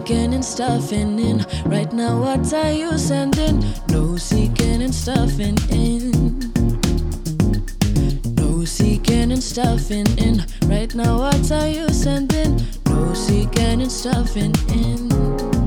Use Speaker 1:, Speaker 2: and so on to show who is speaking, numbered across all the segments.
Speaker 1: seeking and stuffing in. Right now, what are you sending? No seeking and stuffing in. No seeking and stuffing in. Right now, what are you sending? No seeking and stuffing in.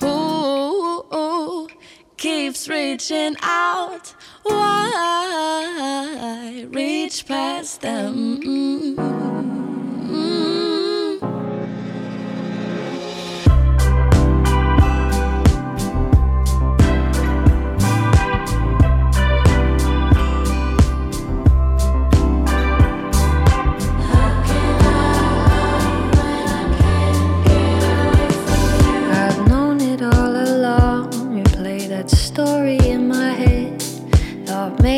Speaker 1: Who keeps reaching out? Why reach past them? Mm-hmm.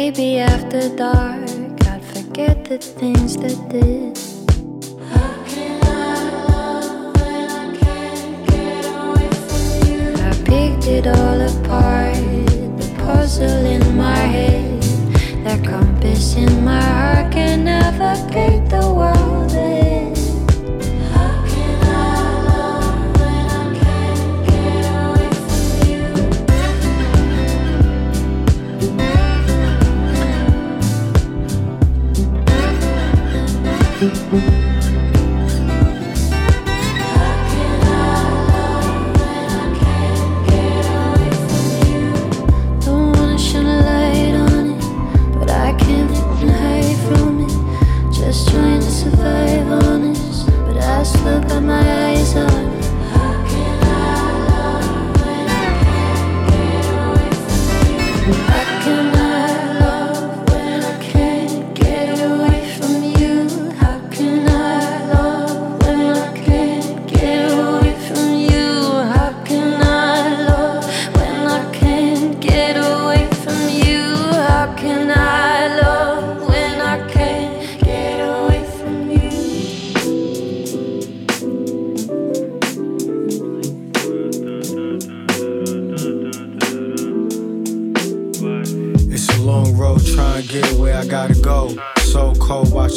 Speaker 2: Maybe after dark, I'd forget the things that did.
Speaker 1: How can I love when I can't get away from you?
Speaker 2: I picked it all apart, the puzzle in my head, that compass in my heart can navigate the world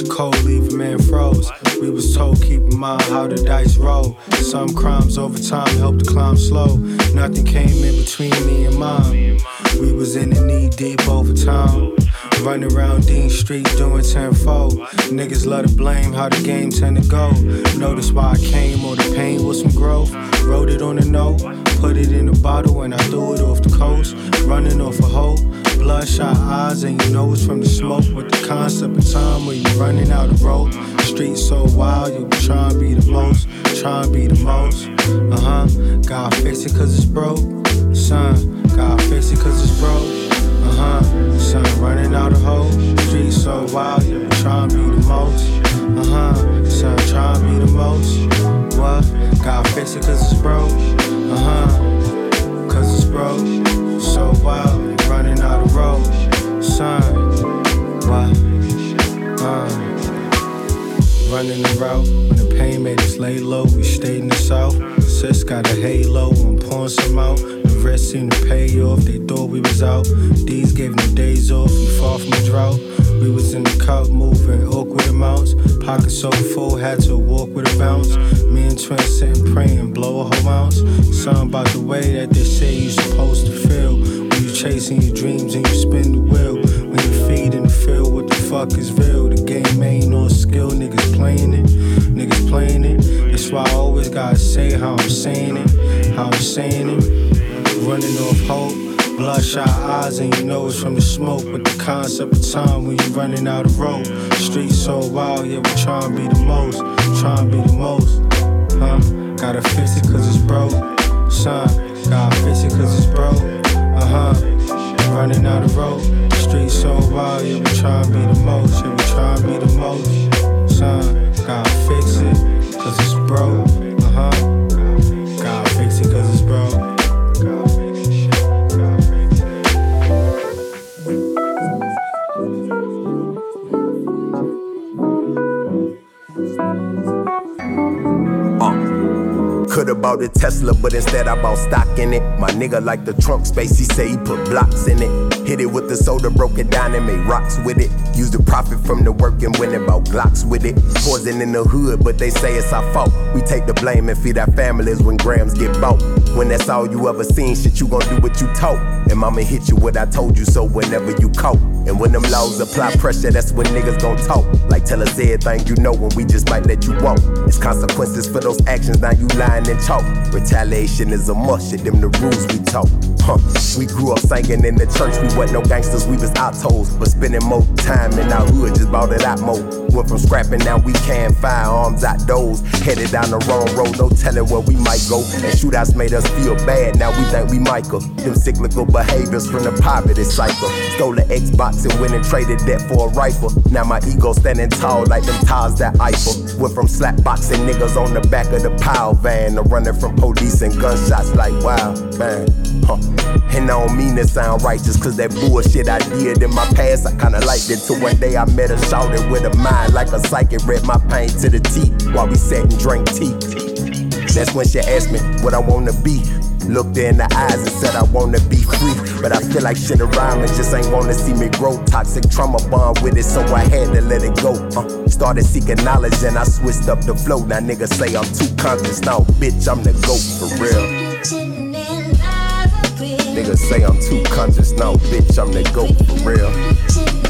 Speaker 3: was cold, leave a man froze. We was told, keep in mind how the dice roll. Some crimes over time help to climb slow. Nothing came in between me and mine. We was in the knee deep over time. Running around Dean Street doing tenfold. Niggas love to blame how the game tend to go. Notice why I came or the pain was some growth. Wrote it on a note. Put it in a bottle and I threw it off the coast. Running off a hole, bloodshot eyes, and you know it's from the smoke. With the concept of time when you're running out of road. Streets so wild, you be trying to be the most, trying to be the most. Uh huh. Gotta fix it cause it's broke. Son, gotta fix it cause it's broke. Uh huh. Son, running out of hope. Streets so wild, you be trying to be the most. Uh huh. Son, trying to be the most. What? Gotta fix it cause it's broke. Uh huh. Cause it's broke, so wild, running out of road. Son, why? Uh. Running the route when the pain made us lay low. We stayed in the south. Sis got a halo, I'm pouring some out. The rest in the pay off. They thought we was out. These gave me days off. We far from a drought. We was in the cup moving awkward amounts. Pocket so full, had to walk with a bounce. Me and Twin sitting praying, blow a whole ounce. Something about the way that they say you supposed to feel. When you're chasing your dreams and you spin the wheel. When you feed in the what the fuck is real? The game ain't no skill, niggas playing it. Niggas playing it. That's why I always gotta say how I'm saying it. How I'm saying it. Running off hope. Bloodshot eyes, and you know it's from the smoke. But the concept of time when you're running out of rope. Streets so wild, yeah, we try to be the most. Try to be the most. Huh? Gotta fix it cause it's broke. Son, gotta fix it cause it's broke. Uh huh. Running out of rope. Streets so wild, yeah, we try to be the most. Yeah, we try to be the most. Son, gotta fix it cause it's broke. Uh huh.
Speaker 4: Could've bought a Tesla, but instead I bought stock in it. My nigga like the trunk space, he say he put blocks in it. Hit it with the soda, broke it down and made rocks with it. Use the profit from the work and went about Glocks with it. Poison in the hood, but they say it's our fault. We take the blame and feed our families when grams get bought. When that's all you ever seen, shit, you gon' do what you taught. And mama hit you what I told you so whenever you caught. And when them laws apply pressure, that's when niggas gon' talk. Like tell us everything you know when we just might let you walk. It's consequences for those actions, now you lying and talk. Retaliation is a must, shit, them the rules we talk. Huh. We grew up singing in the church, we wasn't no gangsters, we was autos. But spending more time in our hood just bought it out more. We went from scrapping, now we can firearms outdoors. Headed down the wrong road, no telling where we might go. And shootouts made us feel bad, now we think we Michael. Them cyclical behaviors from the poverty cycle. Stole the Xbox and went and traded that for a rifle. Now my ego standing tall like them tires that Eiffel. Went from slap boxing niggas on the back of the pile van to running from police and gunshots like wow, man. Huh. And I don't mean to sound righteous, cause that bullshit I did in my past, I kinda liked it. Till one day I met a shouted with a mind like a psychic, read my pain to the teeth while we sat and drank tea. That's when she asked me what I wanna be. Looked her in the eyes and said I wanna be free. But I feel like shit around me just ain't wanna see me grow. Toxic trauma bond with it, so I had to let it go. Uh, started seeking knowledge and I switched up the flow. Now niggas say I'm too conscious. Now, bitch, I'm the GOAT for real. Niggas say I'm too conscious. Now, bitch, I'm the GOAT for real.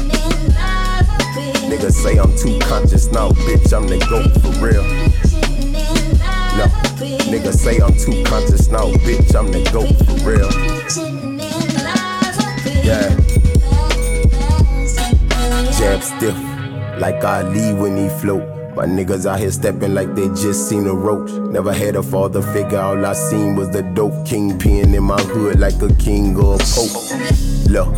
Speaker 4: Niggas say I'm too conscious. Now, bitch, I'm the GOAT for real. No, niggas say I'm too conscious. Now, bitch, I'm the GOAT for real. Yeah. Jab stiff, like Ali when he float. My niggas out here stepping like they just seen a roach. Never had a father figure, all I seen was the dope kingpin in my hood like a king or a pope. Look,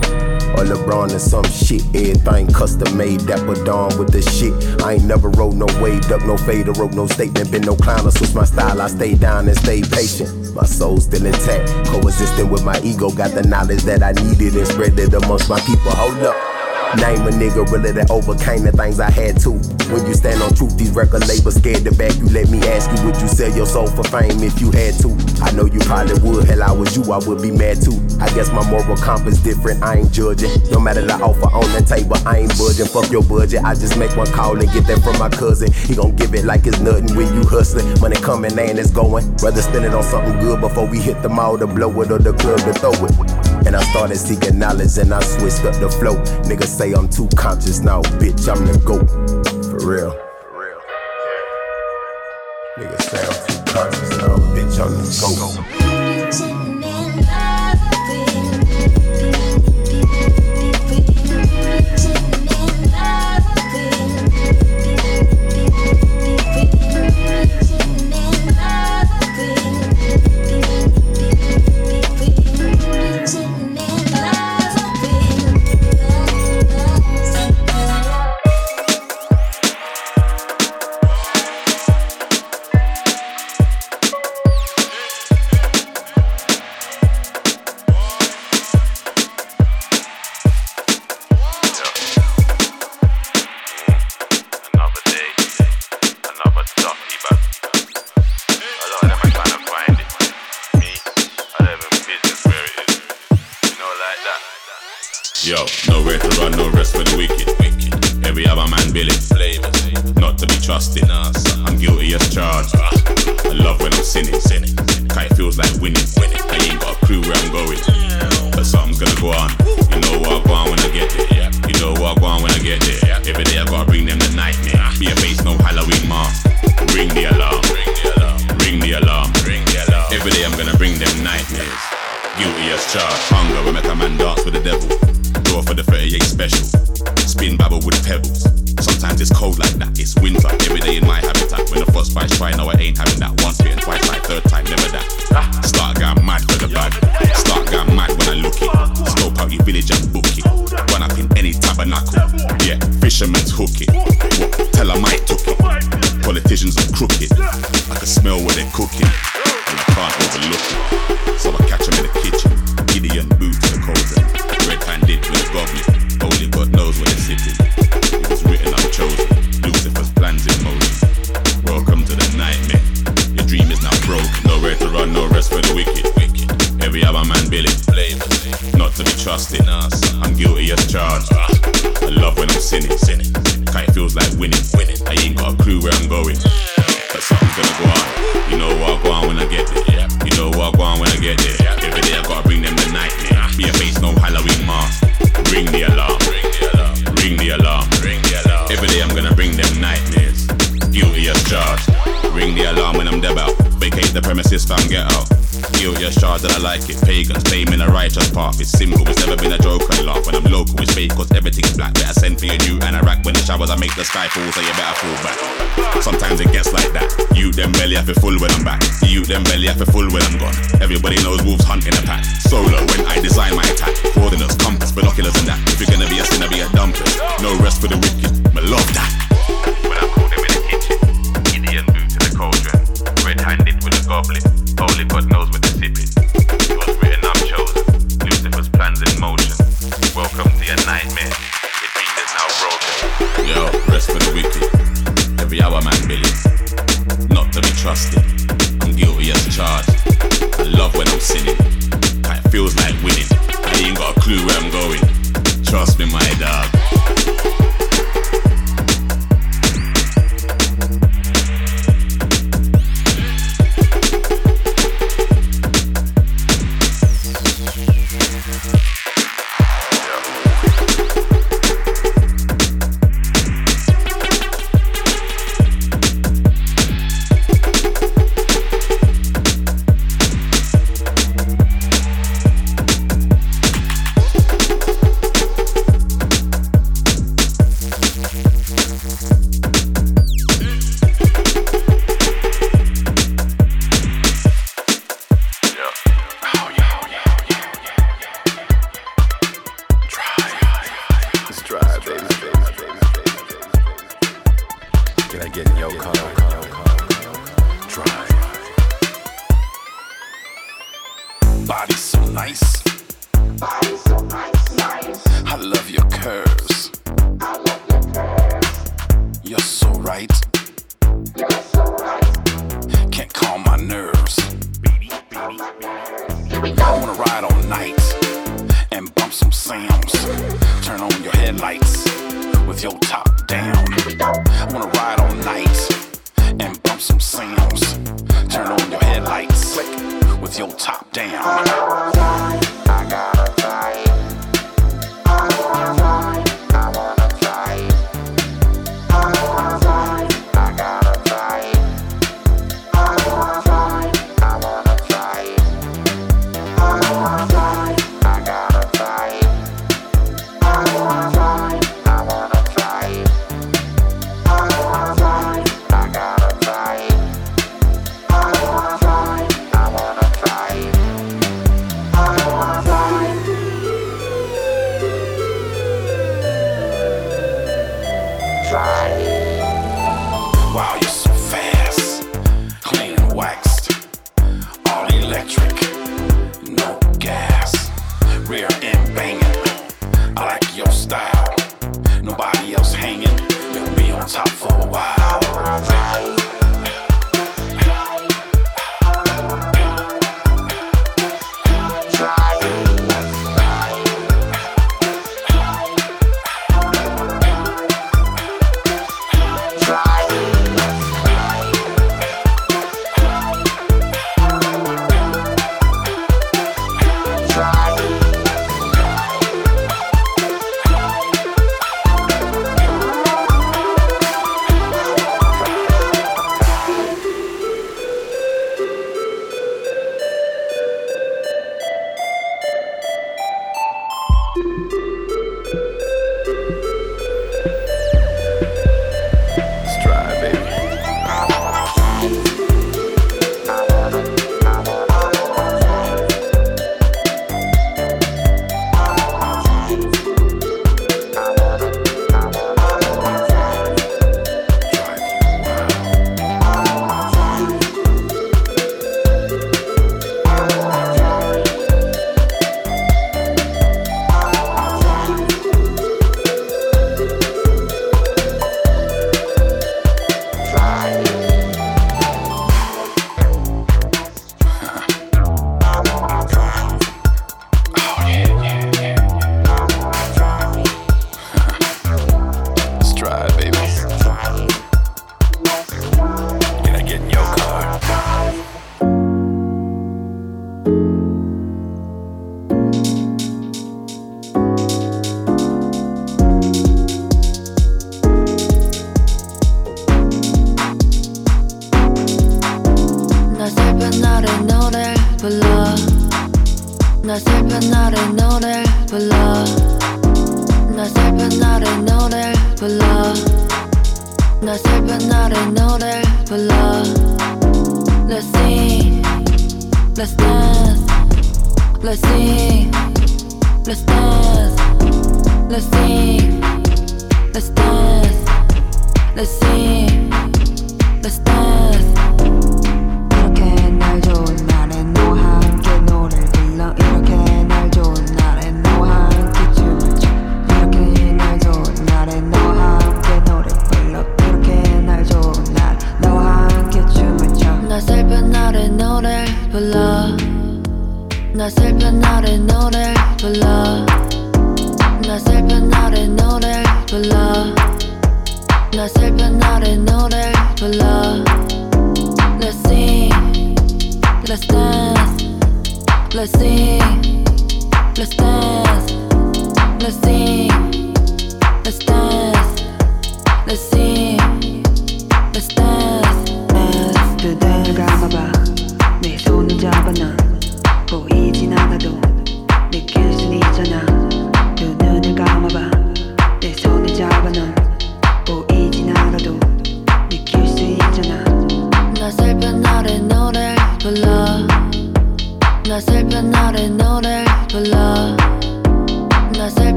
Speaker 4: or LeBron or some shit. Everything custom made, dapper dawn with the shit. I ain't never rode no wave, duck no fade, or wrote no statement. Been no clown, or switch my style. I stay down and stay patient. My soul still intact, coexisting with my ego. Got the knowledge that I needed and spread it amongst my people. Hold up. Name a nigga really that overcame the things I had to. When you stand on truth, these record labels scared to back you. Let me ask you, would you sell your soul for fame if you had to? I know you probably would. Hell, I was you, I would be mad too. I guess my moral compass different. I ain't judging. No matter the offer on the table, I ain't budging. Fuck your budget. I just make one call and get that from my cousin. He gon' give it like it's nothing when you hustling. Money coming and it's going. Rather spend it on something good before we hit the mall to blow it or the club to throw it. And I started seeking knowledge and I switched up the flow. Niggas say I'm too conscious now, bitch, I'm the GOAT. For real. For real. Yeah. Niggas say I'm too conscious now, bitch, I'm the
Speaker 5: like it. Pagans claiming a righteous path. It's simple, it's never been a joke and laugh. When I'm local, it's fake, cause everything's black. Better send for your new anorak. When the showers, I make the sky fall, so you better fall back. Sometimes it gets like that. You them belly have to full when I'm back. You them belly have to full when I'm gone. Everybody knows wolves hunt in a pack. Solo when I design my attack. Coordinates, compass, binoculars, and that. If you're gonna be a sinner, be a dumpless. No rest for the wicked. I love that. When I call them in the kitchen, Indian boot to the cauldron, red-handed with a goblet. Only God knows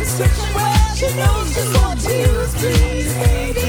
Speaker 6: Well, she knows just what she was.